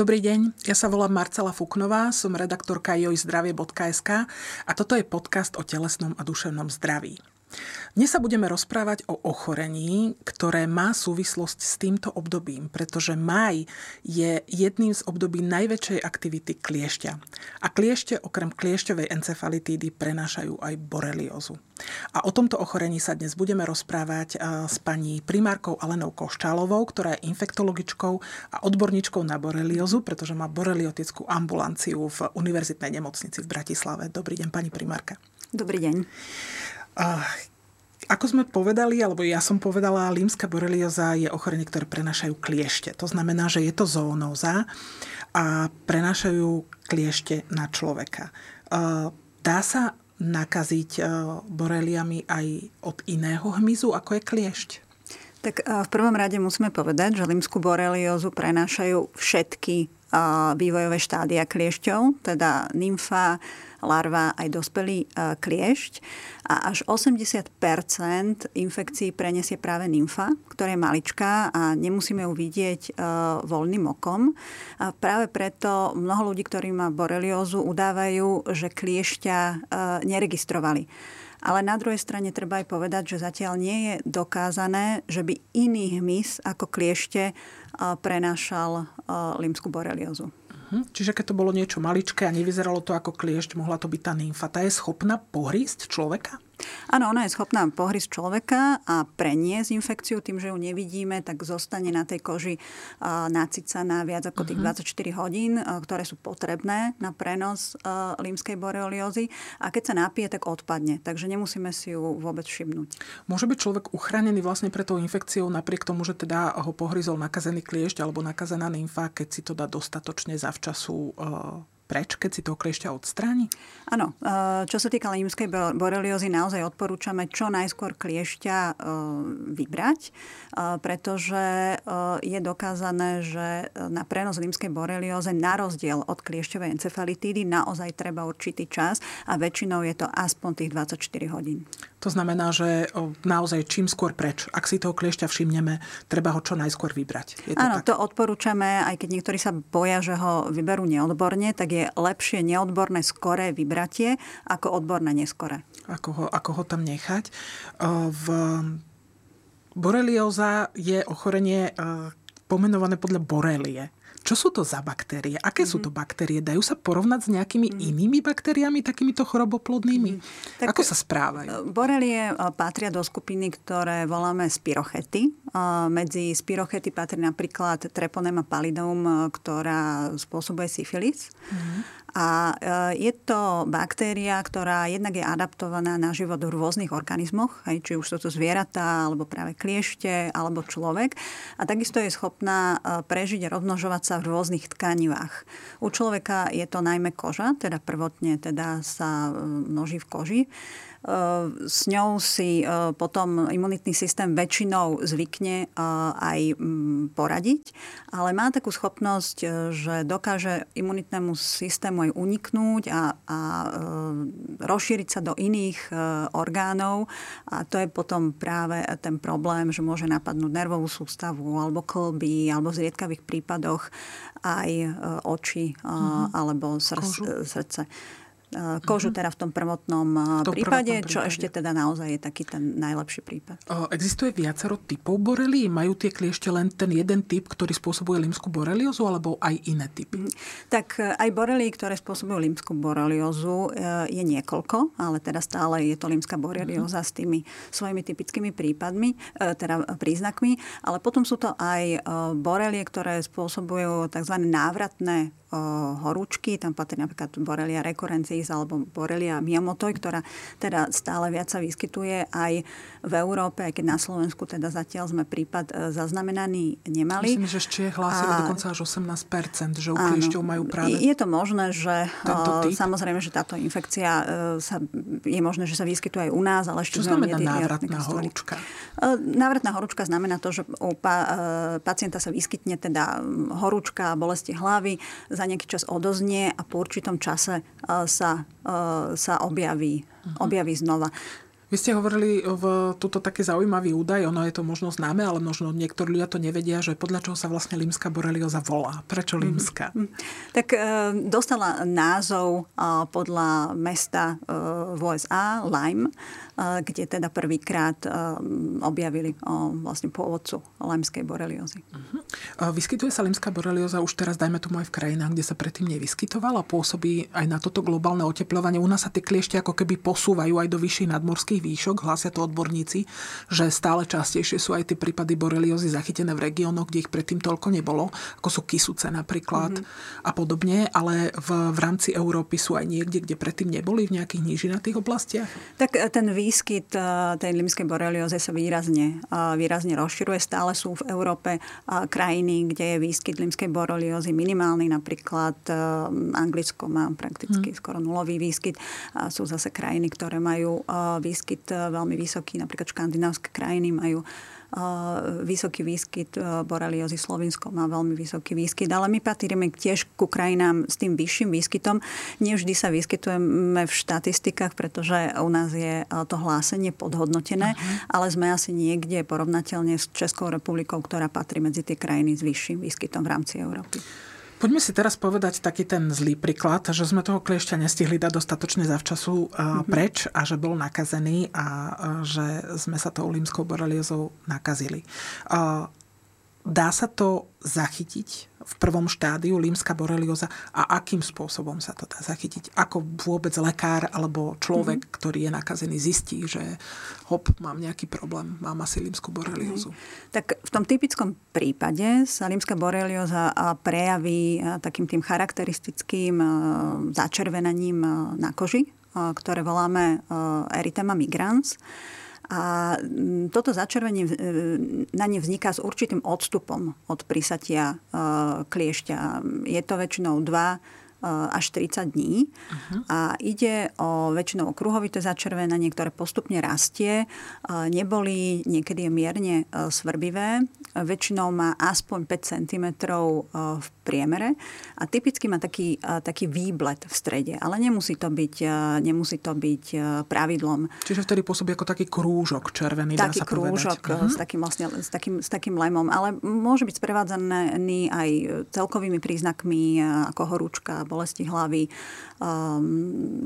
Dobrý deň, ja sa volám Marcela Fuknová, som redaktorka jojzdravie.sk a toto je podcast o telesnom a duševnom zdraví. Dnes sa budeme rozprávať o ochorení, ktoré má súvislosť s týmto obdobím, pretože maj je jedným z období najväčšej aktivity kliešťa. A kliešte okrem kliešťovej encefalitídy prenášajú aj boreliózu. A o tomto ochorení sa dnes budeme rozprávať s pani primárkou Alenou Koščálovou, ktorá je infektologičkou a odborníčkou na boreliózu, pretože má boreliotickú ambulanciu v Univerzitnej nemocnici v Bratislave. Dobrý deň, pani primárka. Dobrý deň. Ako sme povedali, alebo ja som povedala, límska borelioza je ochorenie, ktoré prenášajú kliešte. To znamená, že je to zoonóza a prenášajú kliešte na človeka. Dá sa nakaziť boreliami aj od iného hmyzu, ako je kliešť? Tak v prvom rade musíme povedať, že límskú boreliózu prenášajú všetky vývojové štádia kliešťov, teda nymfa, larva aj dospelý e, kliešť. A až 80% infekcií prenesie práve nymfa, ktorá je maličká a nemusíme ju vidieť e, voľným okom. A práve preto mnoho ľudí, ktorí má boreliózu, udávajú, že kliešťa e, neregistrovali. Ale na druhej strane treba aj povedať, že zatiaľ nie je dokázané, že by iný hmyz ako kliešte prenášal limskú boreliózu. Hm? Čiže keď to bolo niečo maličké a nevyzeralo to ako kliešť, mohla to byť tá nymfa. Tá je schopná pohrísť človeka? Áno, ona je schopná pohrísť človeka a preniesť infekciu tým, že ju nevidíme, tak zostane na tej koži nacicaná viac ako tých uh-huh. Mhm. 24 hodín, ktoré sú potrebné na prenos límskej boreliózy. A keď sa napije, tak odpadne. Takže nemusíme si ju vôbec všimnúť. Môže byť človek uchránený vlastne pre tou infekciou napriek tomu, že teda ho pohryzol nakazený kliešť alebo nakazená nymfa, keď si to dá dostatočne zavčasu preč, keď si toho kliešťa odstráni? Áno. E, čo sa týka límskej boreliózy, naozaj odporúčame čo najskôr kliešťa e, vybrať, e, pretože je dokázané, že na prenos límskej borelióze na rozdiel od kliešťovej encefalitídy naozaj treba určitý čas a väčšinou je to aspoň tých 24 hodín. To znamená, že naozaj čím skôr preč. Ak si toho kliešťa všimneme, treba ho čo najskôr vybrať. Je to Áno, tak? to odporúčame, aj keď niektorí sa boja, že ho vyberú neodborne, tak je lepšie neodborné skoré vybratie ako odborné neskore. Ako ho, ako ho tam nechať. V Borelioza je ochorenie pomenované podľa borelie. Čo sú to za baktérie? Aké mm-hmm. sú mhm. to baktérie? Dajú sa porovnať s nejakými mm-hmm. inými baktériami, takýmito choroboplodnými? Mm-hmm. Tak Ako sa správajú? E, borelie e, patria do skupiny, ktoré voláme spirochety. E, medzi spirochety patrí napríklad Treponema pallidum, ktorá spôsobuje syfilis. Mm-hmm. A e, je to baktéria, ktorá jednak je adaptovaná na život v rôznych organizmoch, aj či už sú to zvieratá, alebo práve kliešte, alebo človek. A takisto je schopná e, prežiť a rozmnožovať sa v rôznych tkanivách. U človeka je to najmä koža, teda prvotne teda sa e, množí v koži. S ňou si e, potom imunitný systém väčšinou zvykne e, aj poradiť, ale má takú schopnosť, e, že dokáže imunitnému systému aj uniknúť a, a rozšíriť sa do iných orgánov a to je potom práve ten problém, že môže napadnúť nervovú sústavu alebo klby alebo v zriedkavých prípadoch aj oči mm-hmm. alebo srdce. Kožu mhm. teda v tom prvotnom v tom prípade, prípade, čo ešte teda naozaj je taký ten najlepší prípad. Existuje viacero typov borelí? Majú tie kliešte len ten jeden typ, ktorý spôsobuje limskú boreliózu, alebo aj iné typy? Mhm. Tak e, aj borelí, ktoré spôsobujú limskú boreliózu, e, je niekoľko, ale teda stále je to limská borelióza mm. s tými svojimi typickými prípadmi, e, teda príznakmi, ale potom sú to aj borelie, ktoré spôsobujú tzv. návratné horúčky, tam patrí napríklad Borrelia recurrencis alebo Borrelia miamotoi, ktorá teda stále viac sa vyskytuje aj v Európe, aj keď na Slovensku teda zatiaľ sme prípad e, zaznamenaný nemali. Myslím, že ešte hlásili a... dokonca až 18%, že u kliešťov majú práve Je to možné, že typ? samozrejme, že táto infekcia e, sa, je možné, že sa vyskytuje aj u nás, ale ešte Čo znamená návratná horúčka? E, návratná horúčka znamená to, že u pacienta sa vyskytne teda horúčka, bolesti hlavy, za nejaký čas odoznie a po určitom čase e, sa, e, sa objaví, uh-huh. objaví znova. Vy ste hovorili v túto taký zaujímavý údaj, ono je to možno známe, ale možno niektorí ľudia to nevedia, že podľa čoho sa vlastne limská borelioza volá. Prečo mhm. limská? Mm-hmm. Tak e, dostala názov e, podľa mesta e, v USA, Lyme, kde teda prvýkrát objavili o, vlastne pôvodcu limskej boreliozy. Mm-hmm. Vyskytuje sa limská borelioza už teraz, dajme tomu aj v krajinách, kde sa predtým nevyskytovala, pôsobí aj na toto globálne oteplovanie. U nás sa tie kliešte ako keby posúvajú aj do vyšších nadmorských výšok, hlásia to odborníci, že stále častejšie sú aj tie prípady boreliozy zachytené v regiónoch, kde ich predtým toľko nebolo, ako sú Kisuce napríklad mm-hmm. a podobne, ale v, v rámci Európy sú aj niekde, kde predtým neboli v nejakých nížinatých oblastiach? Tak e, ten výskyt e, tej limskej boreliozy sa výrazne, e, výrazne rozširuje. Stále sú v Európe krajiny, kde je výskyt limskej boreliozy minimálny, napríklad Anglicko má prakticky mm. skoro nulový výskyt. Sú zase krajiny, ktoré majú výskyt veľmi vysoký. Napríklad škandinávské krajiny majú vysoký výskyt boreliozy. Slovinsko má veľmi vysoký výskyt, ale my patríme tiež ku krajinám s tým vyšším výskytom. Nevždy sa vyskytujeme v štatistikách, pretože u nás je to hlásenie podhodnotené, uh-huh. ale sme asi niekde porovnateľne s Českou republikou, ktorá patrí medzi tie krajiny s vyšším výskytom v rámci Európy. Poďme si teraz povedať taký ten zlý príklad, že sme toho kliešťa nestihli dať dostatočne zavčasu mm-hmm. preč a že bol nakazený a že sme sa tou límskou boreliozou nakazili. Dá sa to zachytiť v prvom štádiu límska borelioza a akým spôsobom sa to dá zachytiť? Ako vôbec lekár alebo človek, mm-hmm. ktorý je nakazený, zistí, že hop, mám nejaký problém, mám asi límskú boreliozu? Mm-hmm. Tak v tom typickom prípade sa límska borelioza prejaví takým tým charakteristickým začervenaním na koži, ktoré voláme erythema migrans. A mm, toto začervenie e, na ne vzniká s určitým odstupom od prisatia e, kliešťa. Je to väčšinou 2 Eh, až 30 dní. Uh-huh. A ide o väčšinou o kruhovité začervenanie, ktoré postupne rastie. Eh, neboli, niekedy je mierne eh, svrbivé. Väčšinou má aspoň 5 cm v priemere. A typicky má taký, taký výblet v strede. Ale nemusí to byť, nemusí to byť pravidlom. Čiže vtedy pôsobí ako taký krúžok červený, taký dá sa krúžok uh-huh. s, takým vlastne, s, takým, s takým lemom. Ale môže byť sprevádzaný aj celkovými príznakmi ako horúčka, bolesti hlavy, um,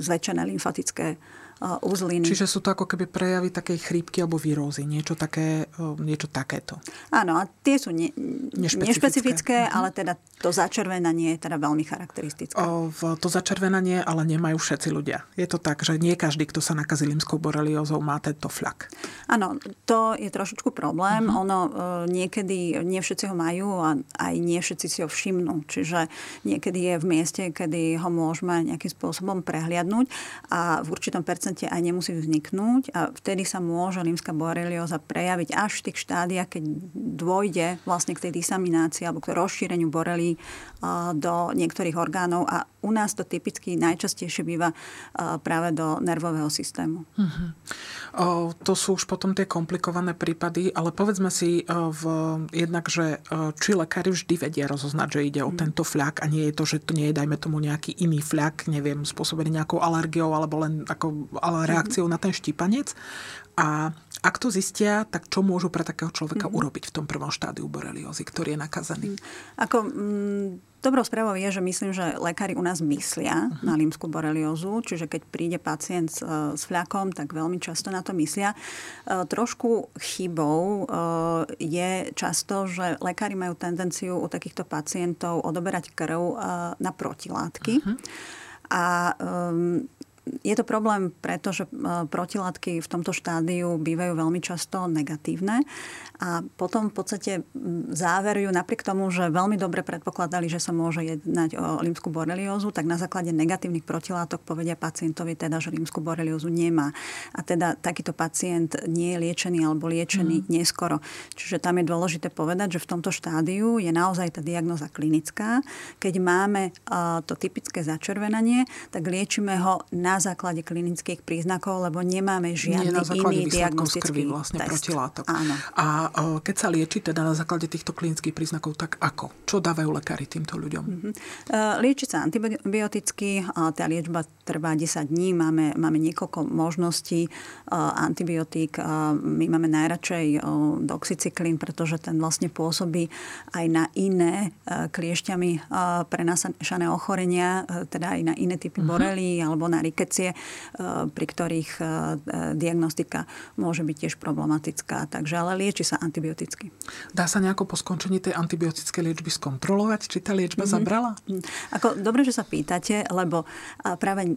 zväčšené lymfatické uzliny. Čiže sú to ako keby prejavy takej chrípky alebo výrózy, niečo, také, niečo takéto. Áno, a tie sú ne, nešpecifické, nešpecifické uh-huh. ale teda to začervenanie je teda veľmi charakteristické. O, v to začervenanie ale nemajú všetci ľudia. Je to tak, že nie každý, kto sa nakazí limskou boreliózou, má tento flak. Áno, to je trošičku problém. Uh-huh. Ono e, niekedy, nie všetci ho majú a aj nie všetci si ho všimnú. Čiže niekedy je v mieste, kedy ho môžeme nejakým spôsobom prehliadnúť a v určitom percentu podstate aj nemusí vzniknúť a vtedy sa môže limská borelioza prejaviť až v tých štádiách, keď dôjde vlastne k tej disaminácii alebo k rozšíreniu borelí do niektorých orgánov a u nás to typicky najčastejšie býva práve do nervového systému. Uh-huh. O, to sú už potom tie komplikované prípady, ale povedzme si v, jednak, že či lekári vždy vedia rozoznať, že ide o uh-huh. tento fľak a nie je to, že to nie je, dajme tomu, nejaký iný fľak, neviem, spôsobený nejakou alergiou alebo len ako ale reakciou na ten štípanec. A ak to zistia, tak čo môžu pre takého človeka mm-hmm. urobiť v tom prvom štádiu boreliózy, ktorý je nakazený? Mm. Ako, mm, dobrou správou je, že myslím, že lekári u nás myslia mm-hmm. na límskú boreliózu, čiže keď príde pacient s, e, s fľakom, tak veľmi často na to myslia. E, trošku chybou e, je často, že lekári majú tendenciu u takýchto pacientov odoberať krv e, na protilátky. Mm-hmm. A um, je to problém, pretože e, protilátky v tomto štádiu bývajú veľmi často negatívne a potom v podstate záverujú napriek tomu, že veľmi dobre predpokladali, že sa môže jednať o limskú boreliózu, tak na základe negatívnych protilátok povedia pacientovi teda, že limskú boreliózu nemá. A teda takýto pacient nie je liečený alebo liečený mm. neskoro. Čiže tam je dôležité povedať, že v tomto štádiu je naozaj tá diagnoza klinická. Keď máme to typické začervenanie, tak liečíme ho na na základe klinických príznakov, lebo nemáme žiadny Nie, na iný diagnostický krvi vlastne test. protilátok. Áno. A keď sa lieči teda na základe týchto klinických príznakov, tak ako? Čo dávajú lekári týmto ľuďom? Mm-hmm. Lieči sa antibioticky, tá liečba trvá 10 dní, máme, máme niekoľko možností antibiotík. My máme najradšej doxycyklín, pretože ten vlastne pôsobí aj na iné kliešťami prenášané ochorenia, teda aj na iné typy uh-huh. borelí alebo na rikecie, pri ktorých diagnostika môže byť tiež problematická. Takže ale lieči sa antibioticky. Dá sa nejako po skončení tej antibiotickej liečby skontrolovať, či tá liečba mm-hmm. zabrala? Mhm. Ako, dobre, že sa pýtate, lebo práve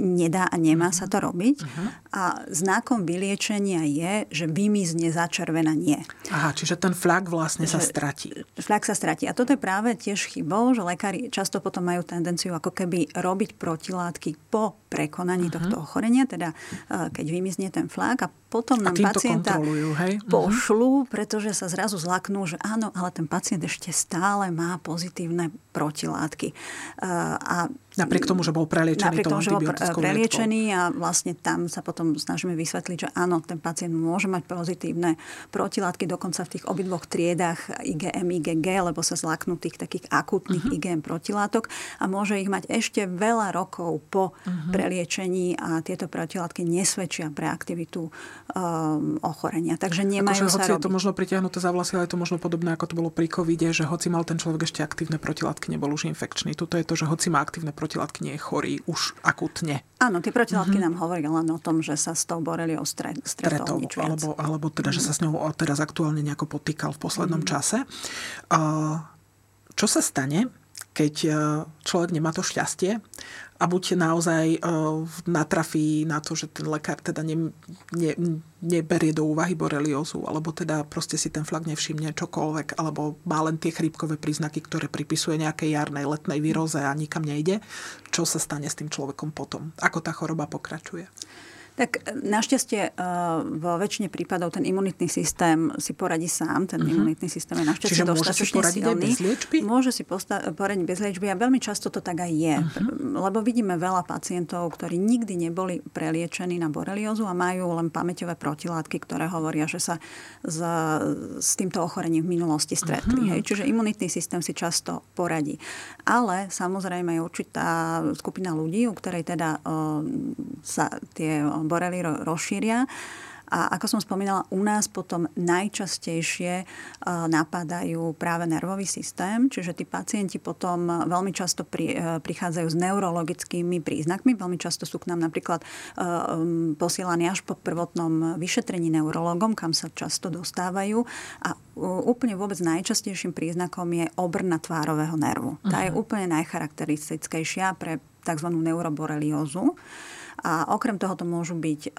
nedá a nemá uh-huh. sa to robiť. Uh-huh. A znakom vyliečenia je, že vymizne začervenanie. Aha, čiže ten flak vlastne že, sa stratí. Flak sa stratí. A toto je práve tiež chybou, že lekári často potom majú tendenciu ako keby robiť protilátky po prekonaní uh-huh. tohto ochorenia, teda e, keď vymizne ten flak a potom nám a pacienta hej? pošlu, pretože sa zrazu zlaknú, že áno, ale ten pacient ešte stále má pozitívne protilátky. E, a Napriek tomu, že bol preliečený Napriek tomu, že bol preliečený a vlastne tam sa potom snažíme vysvetliť, že áno, ten pacient môže mať pozitívne protilátky dokonca v tých obidvoch triedách IgM, IgG, lebo sa zlaknú tých takých akutných uh-huh. IgM protilátok a môže ich mať ešte veľa rokov po uh-huh. Preliečení a tieto protilátky nesvedčia pre aktivitu um, ochorenia. Takže nemajú akože, sa hoci robiť. je to možno pritiahnuté za vlasy, ale je to možno podobné, ako to bolo pri covide, že hoci mal ten človek ešte aktívne protilátky, nebol už infekčný. Tuto je to, že hoci má aktívne protilátky, nie je chorý už akutne. Áno, tie protilátky mm-hmm. nám hovoria len o tom, že sa s tou boreliou stre, stretol, nič viac. Alebo, alebo teda, mm-hmm. že sa s ňou teraz aktuálne nejako potýkal v poslednom mm-hmm. čase. Uh, čo sa stane, keď človek nemá to šťastie a buď naozaj uh, natrafí na to, že ten lekár teda ne, ne, neberie do úvahy boreliózu, alebo teda proste si ten flak nevšimne čokoľvek, alebo má len tie chrípkové príznaky, ktoré pripisuje nejakej jarnej, letnej výroze a nikam nejde. Čo sa stane s tým človekom potom? Ako tá choroba pokračuje? Tak e, našťastie e, vo väčšine prípadov ten imunitný systém si poradí sám. Ten uh-huh. imunitný systém je našťastie Čiže dostatočne môže si silný. bez liečby? Môže si posta- poradiť bez liečby a veľmi často to tak aj je. Uh-huh. Lebo vidíme veľa pacientov, ktorí nikdy neboli preliečení na boreliózu a majú len pamäťové protilátky, ktoré hovoria, že sa s, s týmto ochorením v minulosti stretli. Uh-huh. Hej? Čiže imunitný systém si často poradí. Ale samozrejme je určitá skupina ľudí, u ktorej teda uh, sa tie borely rozšíria. A ako som spomínala, u nás potom najčastejšie napadajú práve nervový systém, čiže tí pacienti potom veľmi často pri, e, prichádzajú s neurologickými príznakmi. Veľmi často sú k nám napríklad e, posielaní až po prvotnom vyšetrení neurologom, kam sa často dostávajú. A úplne vôbec najčastejším príznakom je obrna tvárového nervu. Tá je mhm. úplne najcharakteristickejšia pre tzv. neuroboreliózu. A okrem toho to môžu byť e,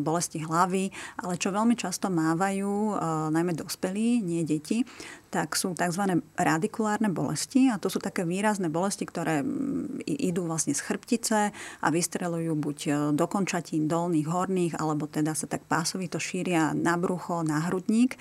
bolesti hlavy, ale čo veľmi často mávajú, e, najmä dospelí, nie deti, tak sú tzv. radikulárne bolesti a to sú také výrazné bolesti, ktoré mm, idú vlastne z chrbtice a vystrelujú buď e, do končatín dolných, horných, alebo teda sa tak pásovito šíria na brucho, na hrudník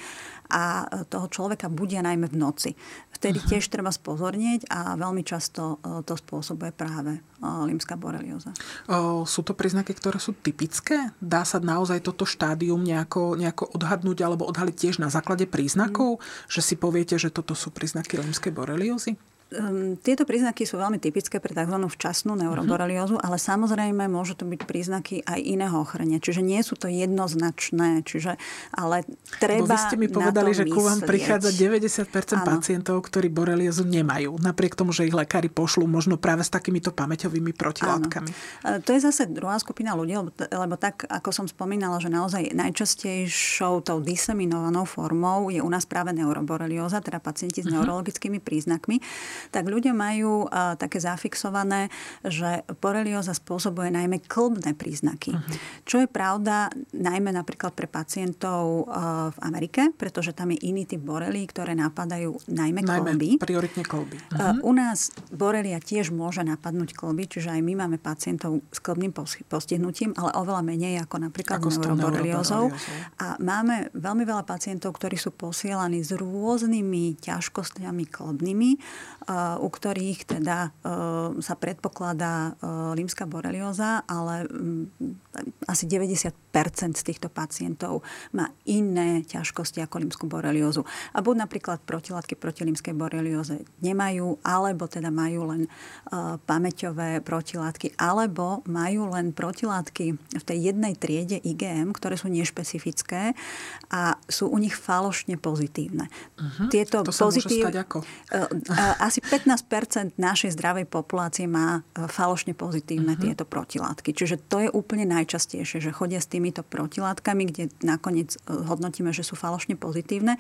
a e, toho človeka budia najmä v noci. Vtedy uh-huh. tiež treba spozornieť a veľmi často e, to spôsobuje práve limská borelioza. O, sú to príznaky, ktoré sú typické? Dá sa naozaj toto štádium nejako, nejako odhadnúť alebo odhaliť tiež na základe príznakov? Mm. Že si povie, viete, že toto sú príznaky rímskej boreliózy? Um, tieto príznaky sú veľmi typické pre tzv. včasnú neuroboreliózu, uh-huh. ale samozrejme môžu to byť príznaky aj iného ochorenia. Čiže nie sú to jednoznačné, čiže, ale treba Bo vy ste mi povedali, že ku vám prichádza 90% ano. pacientov, ktorí boreliózu nemajú, napriek tomu, že ich lekári pošlú možno práve s takýmito pamäťovými protilátkami. Ano. To je zase druhá skupina ľudí, lebo, lebo tak, ako som spomínala, že naozaj najčastejšou tou diseminovanou formou je u nás práve neuroborelióza, teda pacienti s uh-huh. neurologickými príznakmi tak ľudia majú uh, také zafixované, že borelioza spôsobuje najmä klbné príznaky. Uh-huh. Čo je pravda najmä napríklad pre pacientov uh, v Amerike, pretože tam je iný typ borelí, ktoré napadajú najmä, najmä klby. prioritne klby. Uh-huh. Uh, u nás borelia tiež môže napadnúť klby, čiže aj my máme pacientov s klbným postihnutím, ale oveľa menej ako napríklad ako neuroboreliózou. A máme veľmi veľa pacientov, ktorí sú posielaní s rôznymi ťažkosťami klbnými, u ktorých teda sa predpokladá limská borelioza, ale mm, asi 90 z týchto pacientov má iné ťažkosti ako limskú boreliózu. A buď napríklad protilátky proti limskej borelióze nemajú, alebo teda majú len uh, pamäťové protilátky, alebo majú len protilátky v tej jednej triede IgM, ktoré sú nešpecifické a sú u nich falošne pozitívne. Uh-huh. Tieto to sa pozitív... môže stať ako? Uh, asi 15% našej zdravej populácie má uh, falošne pozitívne uh-huh. tieto protilátky. Čiže to je úplne najčastejšie, že chodia s tým týmito protilátkami, kde nakoniec e, hodnotíme, že sú falošne pozitívne.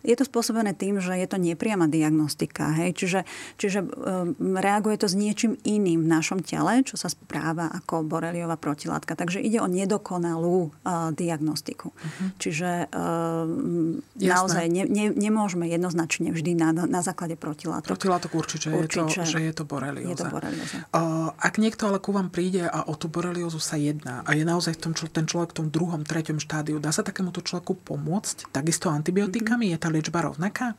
Je to spôsobené tým, že je to nepriama diagnostika. Hej? Čiže, čiže um, reaguje to s niečím iným v našom tele, čo sa správa ako boreliová protilátka. Takže ide o nedokonalú uh, diagnostiku. Uh-huh. Čiže um, naozaj ne, ne, nemôžeme jednoznačne vždy na, na základe protilátok. Protilátok určite, určite je to, že je to borelioza. Je to borelioza. Uh, ak niekto ale ku vám príde a o tú boreliozu sa jedná a je naozaj v tom, čo ten človek v tom druhom, treťom štádiu. Dá sa takémuto človeku pomôcť? Takisto antibiotikami? Mm-hmm. Je tá liečba rovnaká?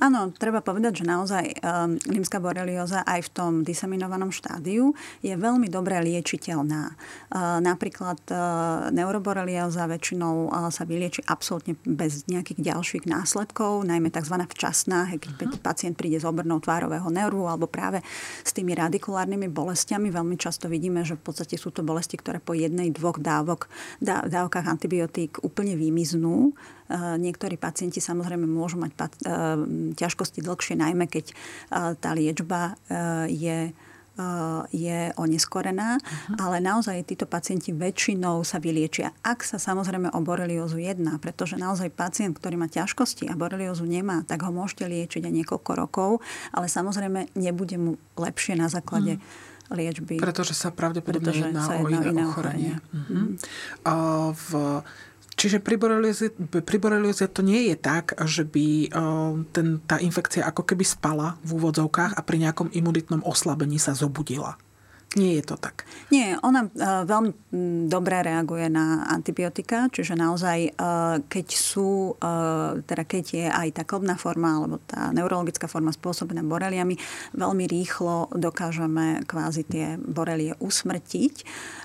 Áno, treba povedať, že naozaj um, limská borelioza aj v tom diseminovanom štádiu je veľmi dobre liečiteľná. Uh, napríklad uh, neuroborelioza väčšinou uh, sa vylieči absolútne bez nejakých ďalších následkov, najmä tzv. včasná, keď uh-huh. pacient príde s obrnou tvárového nervu alebo práve s tými radikulárnymi bolestiami. Veľmi často vidíme, že v podstate sú to bolesti, ktoré po jednej, dvoch dávok dávkach antibiotík úplne vymiznú. E, niektorí pacienti samozrejme môžu mať e, ťažkosti dlhšie, najmä keď e, tá liečba je je oneskorená, uh-huh. ale naozaj títo pacienti väčšinou sa vyliečia. Ak sa samozrejme o boreliózu jedná, pretože naozaj pacient, ktorý má ťažkosti a boreliózu nemá, tak ho môžete liečiť aj niekoľko rokov, ale samozrejme nebude mu lepšie na základe uh-huh liečby. Pretože sa pravdepodobne Pretože jedná sa o iné, iné ochorenie. Uh-huh. A v, čiže pri borelioze, to nie je tak, že by ten, tá infekcia ako keby spala v úvodzovkách a pri nejakom imunitnom oslabení sa zobudila. Nie je to tak. Nie, ona uh, veľmi dobre reaguje na antibiotika, čiže naozaj, uh, keď sú, uh, teda keď je aj tá klbná forma alebo tá neurologická forma spôsobená boreliami, veľmi rýchlo dokážeme kvázi tie borelie usmrtiť.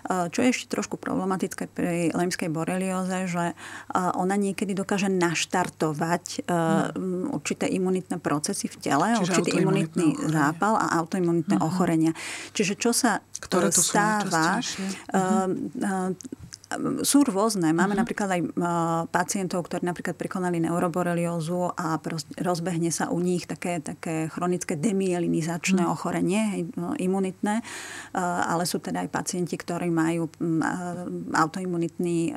Čo je ešte trošku problematické pri lemskej borelioze, že ona niekedy dokáže naštartovať hmm. určité imunitné procesy v tele, Čiže určitý imunitný zápal a autoimunitné hmm. ochorenia. Čiže čo sa ktoré to stáva, sú sú rôzne. Máme uh-huh. napríklad aj pacientov, ktorí napríklad prekonali neuroboreliózu a rozbehne sa u nich také, také chronické demielinizačné uh-huh. ochorenie, no, imunitné, ale sú teda aj pacienti, ktorí majú autoimunitný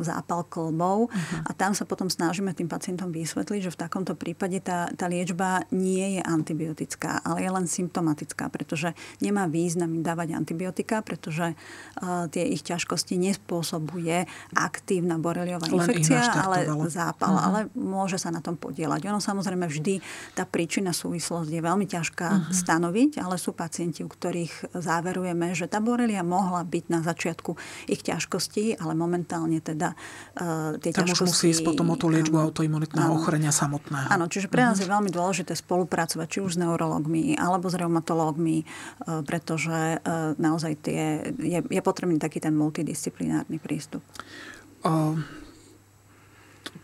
zápal klbov uh-huh. a tam sa potom snažíme tým pacientom vysvetliť, že v takomto prípade tá, tá liečba nie je antibiotická, ale je len symptomatická, pretože nemá význam dávať antibiotika, pretože tie ich ťažkosti nespôsobujú spôsobuje aktívna boreliová infekcia, ale zápal, uh-huh. ale môže sa na tom podielať. Ono samozrejme vždy, tá príčina súvislosť je veľmi ťažká uh-huh. stanoviť, ale sú pacienti, u ktorých záverujeme, že tá borelia mohla byť na začiatku ich ťažkostí, ale momentálne teda uh, tie Tam ťažkosti... už musí ísť potom o tú liečbu autoimunitného ochorenia samotného. Áno, čiže pre nás uh-huh. je veľmi dôležité spolupracovať či už s neurologmi alebo s reumatológmi, uh, pretože uh, naozaj tie, je, je potrebný taký ten multidisciplinárny adekvátny prístup? O,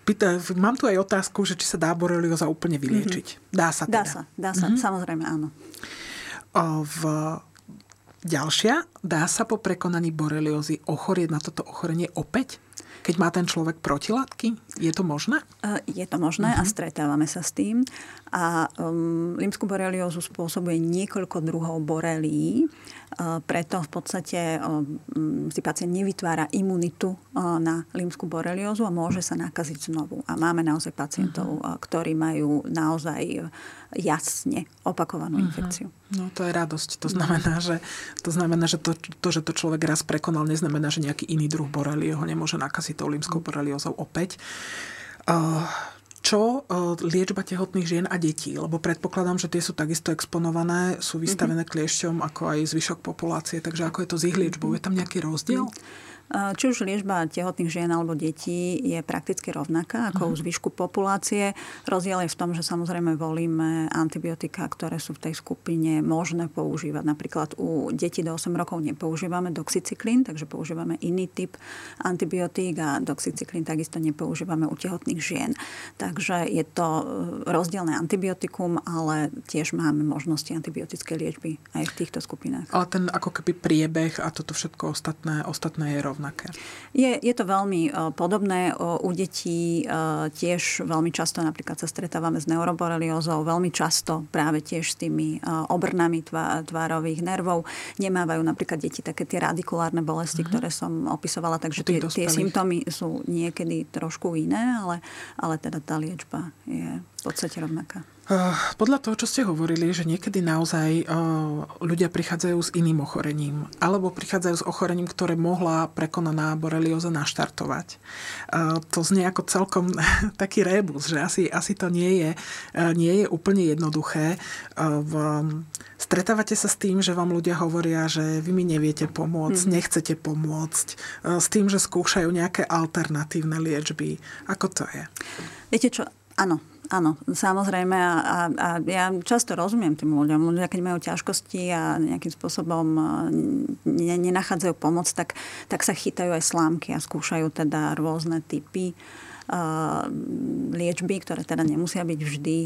pýta, mám tu aj otázku, že či sa dá borelioza úplne vyliečiť. Mm-hmm. Dá sa teda? Dá sa, dá sa mm-hmm. samozrejme áno. O, v, ďalšia, dá sa po prekonaní boreliozy ochorieť na toto ochorenie opäť? Keď má ten človek protilátky? Je to možné? Je to možné uh-huh. a mhm. stretávame sa s tým. A um, limskú boreliózu spôsobuje niekoľko druhov borelí. Preto v podstate si pacient nevytvára imunitu na limskú boreliózu a môže sa nakaziť znovu. A máme naozaj pacientov, uh-huh. ktorí majú naozaj jasne opakovanú uh-huh. infekciu. No to je radosť. To znamená, že, to, znamená, že to, to, že to človek raz prekonal, neznamená, že nejaký iný druh borelio ho nemôže nakaziť tou limskou boreliózou opäť. Uh, čo e, liečba tehotných žien a detí? Lebo predpokladám, že tie sú takisto exponované, sú vystavené mm-hmm. kliešťom ako aj zvyšok populácie, takže ako je to s ich liečbou? Je tam nejaký rozdiel? Či už liečba tehotných žien alebo detí je prakticky rovnaká ako uh-huh. u zvyšku populácie. Rozdiel je v tom, že samozrejme volíme antibiotika, ktoré sú v tej skupine možné používať. Napríklad u detí do 8 rokov nepoužívame doxycyklín, takže používame iný typ antibiotík a doxycyklín takisto nepoužívame u tehotných žien. Takže je to e, rozdielne antibiotikum, ale tiež máme možnosti antibiotickej liečby aj v týchto skupinách. Ale ten ako keby priebeh a toto všetko ostatné, ostatné je rovné rovnaké? Je, je to veľmi uh, podobné. Uh, u detí uh, tiež veľmi často napríklad sa stretávame s neuroboreliózou, veľmi často práve tiež s tými obrnami tvárových nervov. Nemávajú napríklad deti také tie radikulárne bolesti, uh-huh. ktoré som opisovala, takže tie, tie symptómy sú niekedy trošku iné, ale, ale teda tá liečba je v podstate rovnaká. Eh, podľa toho, čo ste hovorili, že niekedy naozaj eh, ľudia prichádzajú s iným ochorením alebo prichádzajú s ochorením, ktoré mohla prekonaná borelioza naštartovať. Eh, to znie ako celkom taký rébus, že asi, asi to nie je, nie je úplne jednoduché. Stretávate sa s tým, že vám ľudia hovoria, že vy mi neviete pomôcť, mm. nechcete pomôcť, s tým, že skúšajú nejaké alternatívne liečby. Ako to je? Viete čo, áno, Áno, samozrejme a, a, a ja často rozumiem tým ľuďom. Ľudia, keď majú ťažkosti a nejakým spôsobom e, ne, nenachádzajú pomoc, tak, tak sa chytajú aj slámky a skúšajú teda rôzne typy liečby, ktoré teda nemusia byť vždy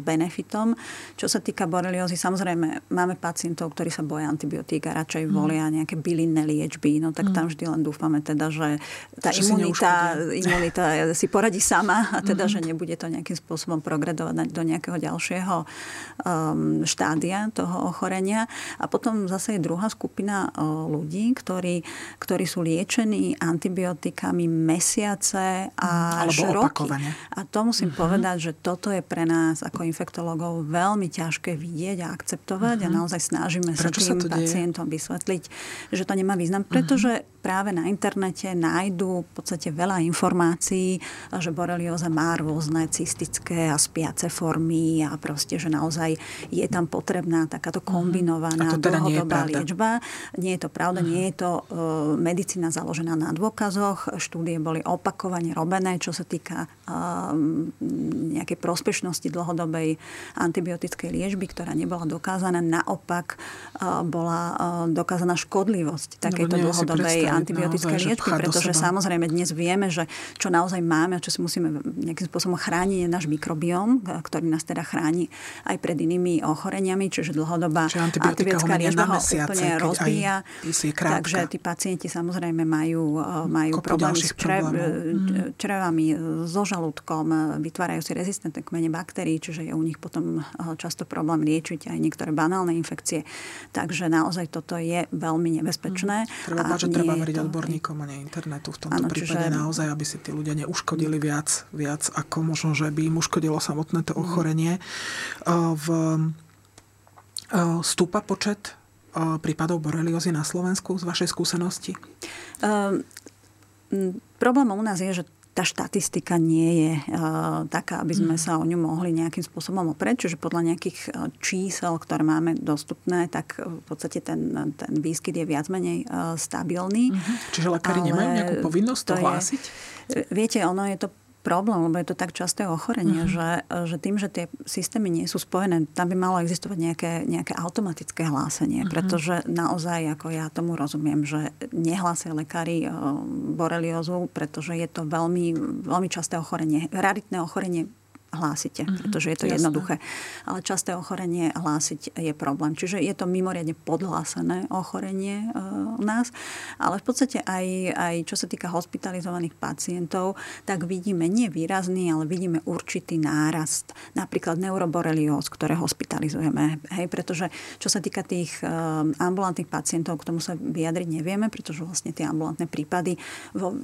benefitom. Čo sa týka boreliózy, samozrejme máme pacientov, ktorí sa boja antibiotík a radšej mm. volia nejaké bylinné liečby, no tak tam vždy len dúfame teda, že tá že imunita, si imunita si poradí sama a teda, mm. že nebude to nejakým spôsobom progredovať do nejakého ďalšieho um, štádia toho ochorenia. A potom zase je druhá skupina uh, ľudí, ktorí, ktorí sú liečení antibiotikami mesiace a až Alebo roky. A to musím uh-huh. povedať, že toto je pre nás ako infektologov veľmi ťažké vidieť a akceptovať uh-huh. a mhm. naozaj snažíme Prečo sa tým sa pacientom vysvetliť, že to nemá význam, pretože uh-huh. práve na internete nájdú v podstate veľa informácií, že borelioza má rôzne cystické a spiace formy a proste, že naozaj je tam potrebná takáto kombinovaná uh-huh. teda dlhodobá nie liečba. Nie je to pravda, uh-huh. nie je to uh, medicína založená na dôkazoch. Štúdie boli opakovane robené, čo sa týka um, nejakej prospešnosti dlhodobej antibiotickej liečby, ktorá nebola dokázaná. Naopak uh, bola uh, dokázaná škodlivosť takejto no, dlhodobej antibiotickej liečby, pretože samozrejme dnes vieme, že čo naozaj máme a čo si musíme nejakým spôsobom chrániť je náš mikrobióm, ktorý nás teda chráni aj pred inými ochoreniami, čiže dlhodobá čiže antibiotická liečba ho úplne rozbíja. Takže tí pacienti samozrejme majú, uh, majú problémy s črev, čreva chorobami, so žalúdkom, vytvárajú si rezistentné kmene baktérií, čiže je u nich potom eh, často problém liečiť aj niektoré banálne infekcie. Takže naozaj toto je veľmi nebezpečné. Mm, treba bať, že treba veriť odborníkom a nie internetu v tomto ano, prípade čiže... naozaj, aby si tí ľudia neuškodili viac, viac ako možno, že by im uškodilo samotné to mhm. ochorenie. V stúpa počet prípadov boreliozy na Slovensku z vašej skúsenosti? Um, Problémom u nás je, že tá štatistika nie je uh, taká, aby sme mm. sa o ňu mohli nejakým spôsobom oprieť. Čiže podľa nejakých uh, čísel, ktoré máme dostupné, tak v podstate ten, ten výskyt je viac menej uh, stabilný. Mm-hmm. Čiže lekári nemajú nejakú povinnosť to, to hlásiť? Je, viete, ono je to problém, lebo je to tak časté ochorenie, uh-huh. že, že tým, že tie systémy nie sú spojené, tam by malo existovať nejaké, nejaké automatické hlásenie, uh-huh. pretože naozaj, ako ja tomu rozumiem, že nehlásia lekári boreliozu, pretože je to veľmi, veľmi časté ochorenie, raritné ochorenie hlásite, mm-hmm, pretože je to jasné. jednoduché. Ale časté ochorenie hlásiť je problém. Čiže je to mimoriadne podhlásené ochorenie u nás. Ale v podstate aj, aj čo sa týka hospitalizovaných pacientov, tak vidíme nie výrazný, ale vidíme určitý nárast. Napríklad neuroborelióz, ktoré hospitalizujeme. Hej, pretože čo sa týka tých ambulantných pacientov, k tomu sa vyjadriť nevieme, pretože vlastne tie ambulantné prípady vo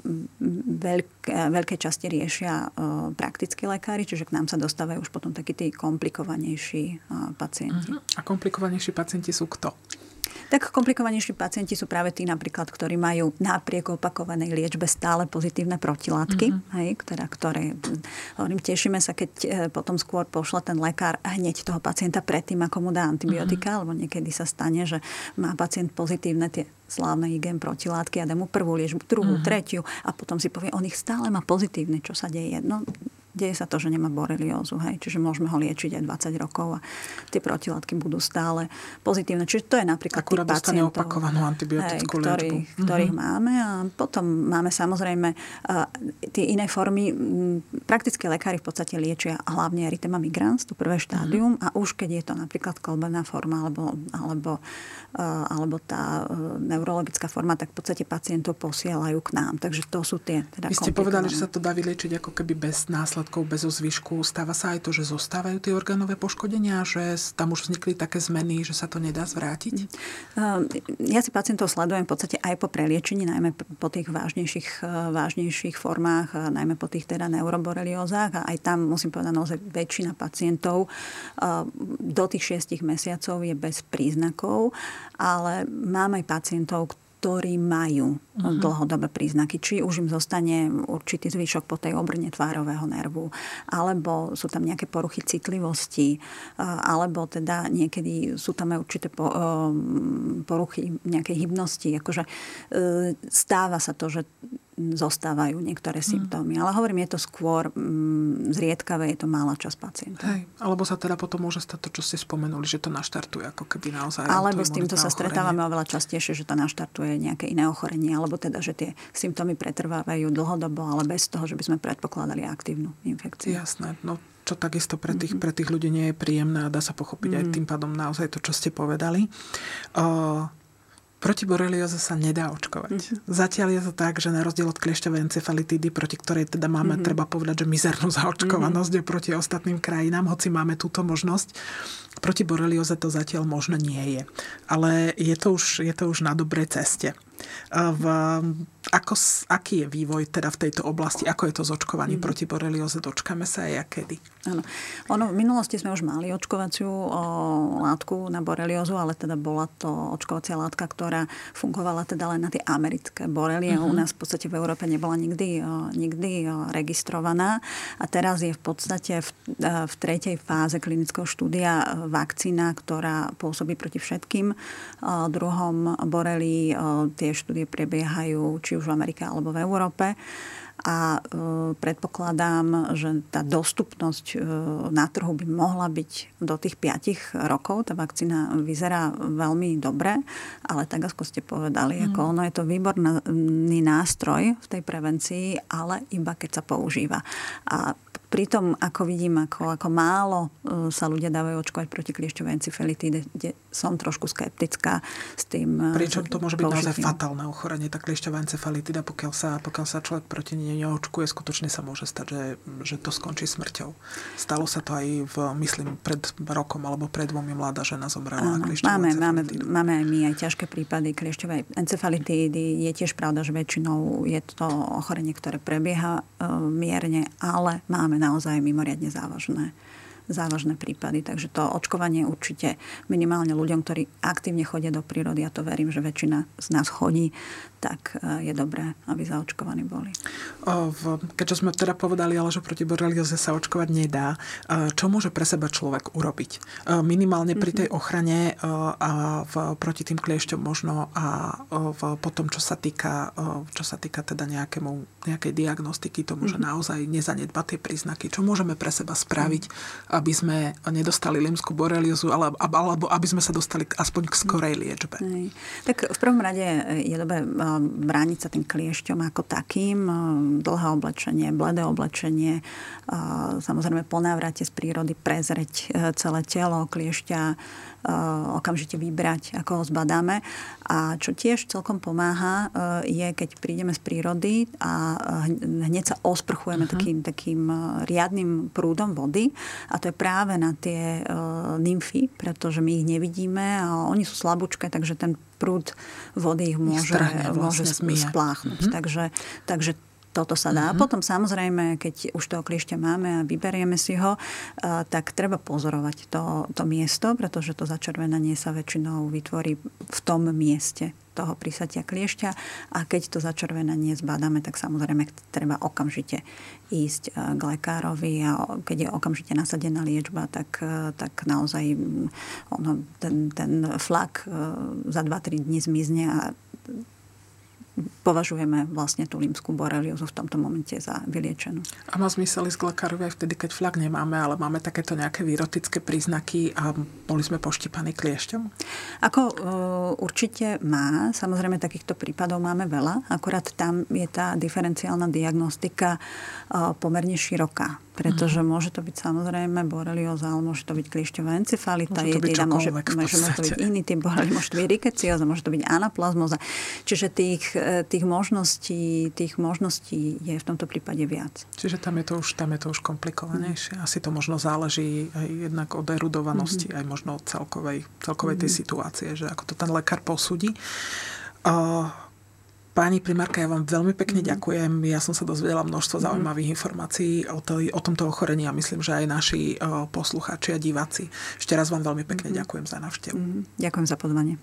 veľk, veľkej časti riešia praktickí lekári, čiže k nám sa dostávajú už potom takí tí komplikovanejší pacienti. Uh-huh. A komplikovanejší pacienti sú kto? Tak komplikovanejší pacienti sú práve tí napríklad, ktorí majú napriek opakovanej liečbe stále pozitívne protilátky, mm-hmm. hej, ktorá, ktoré, hovorím, tešíme sa, keď e, potom skôr pošle ten lekár hneď toho pacienta predtým, ako mu dá antibiotika, mm-hmm. lebo niekedy sa stane, že má pacient pozitívne tie slávne IgM protilátky a dá mu prvú liečbu, druhú, mm-hmm. tretiu a potom si povie, on ich stále má pozitívne, čo sa deje. No, deje sa to, že nemá boreliózu, hej, čiže môžeme ho liečiť aj 20 rokov a tie protilátky budú stále pozitívne. Čiže to je napríklad Akurát tých pacientov, opakovanú antibiotickú hej, ktorý, liečbu. ktorých mm-hmm. máme a potom máme samozrejme uh, tie iné formy. Praktické lekári v podstate liečia hlavne erytema migrans, to prvé štádium mm-hmm. a už keď je to napríklad kolbená forma alebo, alebo, uh, alebo tá uh, neurologická forma, tak v podstate pacientov posielajú k nám. Takže to sú tie teda Vy ste povedali, že sa to dá vyliečiť ako keby bez následkov následkov bez ozvyšku. Stáva sa aj to, že zostávajú tie orgánové poškodenia, že tam už vznikli také zmeny, že sa to nedá zvrátiť? Ehm, ja si pacientov sledujem v podstate aj po preliečení, najmä po tých vážnejších, e, vážnejších formách, najmä po tých teda neuroboreliózach. A aj tam musím povedať, naozaj väčšina pacientov e, do tých šiestich mesiacov je bez príznakov, ale mám aj pacientov, ktorí majú uh-huh. dlhodobé príznaky. Či už im zostane určitý zvyšok po tej obrne tvárového nervu, alebo sú tam nejaké poruchy citlivosti, alebo teda niekedy sú tam aj určité poruchy nejakej hybnosti. Akože e, stáva sa to, že zostávajú niektoré mm. symptómy. Ale hovorím, je to skôr mm, zriedkavé, je to mála časť pacientov. Hej. Alebo sa teda potom môže stať to, čo ste spomenuli, že to naštartuje ako keby naozaj. Alebo s týmto sa stretávame oveľa častejšie, že to naštartuje nejaké iné ochorenie, alebo teda, že tie symptómy pretrvávajú dlhodobo, ale bez toho, že by sme predpokladali aktívnu infekciu. Jasné. No čo takisto pre tých, mm-hmm. pre tých ľudí nie je príjemné a dá sa pochopiť mm-hmm. aj mhm. tým pádom naozaj to, čo ste povedali. Uh, Proti borelioze sa nedá očkovať. Mm-hmm. Zatiaľ je to tak, že na rozdiel od kliešťovej encefalitídy, proti ktorej teda máme, mm-hmm. treba povedať, že mizernú zaočkovanosť mm-hmm. proti ostatným krajinám, hoci máme túto možnosť, proti borelioze to zatiaľ možno nie je. Ale je to už, je to už na dobrej ceste v, ako, aký je vývoj teda v tejto oblasti, ako je to s očkovaním mm. proti borelioze, dočkame sa aj a kedy? Áno. Ono, v minulosti sme už mali očkovaciu o, látku na boreliozu, ale teda bola to očkovacia látka, ktorá fungovala teda len na tie americké borelie. Mm-hmm. U nás v podstate v Európe nebola nikdy, o, nikdy o, registrovaná. A teraz je v podstate v, v tretej fáze klinického štúdia vakcína, ktorá pôsobí proti všetkým o, druhom borelí. O, tie štúdie prebiehajú či už v Amerike alebo v Európe a e, predpokladám, že tá dostupnosť e, na trhu by mohla byť do tých 5 rokov. Tá vakcína vyzerá veľmi dobre, ale tak ako ste povedali, mm. ako ono je to výborný nástroj v tej prevencii, ale iba keď sa používa. A Pritom, ako vidím, ako, ako málo e, sa ľudia dávajú očkovať proti kliešťovej encefalitíde, kde som trošku skeptická s tým. E, Pričom to môže byť naozaj fatálne ochorenie, tá kliešťová encefalitída, pokiaľ sa, pokiaľ sa človek proti nej neočkuje, skutočne sa môže stať, že, že to skončí smrťou. Stalo sa to aj v, myslím, pred rokom alebo pred dvomi mladá žena zomrela na máme, máme, máme aj my aj ťažké prípady kliešťovej encefalitídy. Je tiež pravda, že väčšinou je to ochorenie, ktoré prebieha e, mierne, ale máme naozaj mimoriadne závažné závažné prípady. Takže to očkovanie určite minimálne ľuďom, ktorí aktívne chodia do prírody, ja to verím, že väčšina z nás chodí, tak e, je dobré, aby zaočkovaní boli. Keďže sme teda povedali, ale že proti borelioze sa očkovať nedá, e, čo môže pre seba človek urobiť? E, minimálne pri tej mhm. ochrane a v, proti tým kliešťom možno a v, potom, čo sa týka, čo sa týka teda nejakému, nejakej diagnostiky, to môže mm-hmm. naozaj nezanedbať tie príznaky. Čo môžeme pre seba spraviť, aby sme nedostali limskú boreliozu, alebo aby sme sa dostali aspoň k skorej liečbe? Tak v prvom rade je dobré brániť sa tým kliešťom ako takým. Dlhé oblečenie, bledé oblečenie, samozrejme po návrate z prírody prezreť celé telo kliešťa, okamžite vybrať, ako ho zbadáme. A čo tiež celkom pomáha, je, keď prídeme z prírody a hneď sa osprchujeme uh-huh. takým, takým riadnym prúdom vody. A to je práve na tie nymfy, pretože my ich nevidíme a oni sú slabúčke, takže ten prúd vody ich môže, ich vlastne môže spláchnuť. Mm-hmm. Takže, takže toto sa dá. Uh-huh. Potom samozrejme, keď už toho kliešťa máme a vyberieme si ho, tak treba pozorovať to, to miesto, pretože to začervenanie sa väčšinou vytvorí v tom mieste toho prísatia kliešťa a keď to začervenanie zbadáme, tak samozrejme treba okamžite ísť k lekárovi a keď je okamžite nasadená liečba, tak, tak naozaj ono, ten, ten flak za 2-3 dní zmizne a považujeme vlastne tú limskú boreliózu v tomto momente za vyliečenú. A má zmysel ísť k lekárovi aj vtedy, keď flak nemáme, ale máme takéto nejaké výrotické príznaky a boli sme poštípaní kliešťom? Ako uh, určite má. Samozrejme, takýchto prípadov máme veľa. Akorát tam je tá diferenciálna diagnostika uh, pomerne široká pretože mm. môže to byť samozrejme borelioza, ale môže to byť kliešťová encefalita, môže to byť, môže, môže, môže to byť iný typ borelioza, môže to byť rikecióza, môže to byť anaplazmoza. Čiže tých, e, tých, možností, tých možností je v tomto prípade viac. Čiže tam je to už, tam je to už komplikovanejšie. Asi to možno záleží aj jednak od erudovanosti, mm. aj možno od celkovej, celkovej mm. tej mhm. situácie, že ako to ten lekár posúdi. Uh, Pani primárka, ja vám veľmi pekne mm-hmm. ďakujem. Ja som sa dozvedela množstvo mm-hmm. zaujímavých informácií o, to, o tomto ochorení a myslím, že aj naši uh, poslucháči a diváci. Ešte raz vám veľmi pekne mm-hmm. ďakujem za návštevu. Mm-hmm. Ďakujem za pozvanie.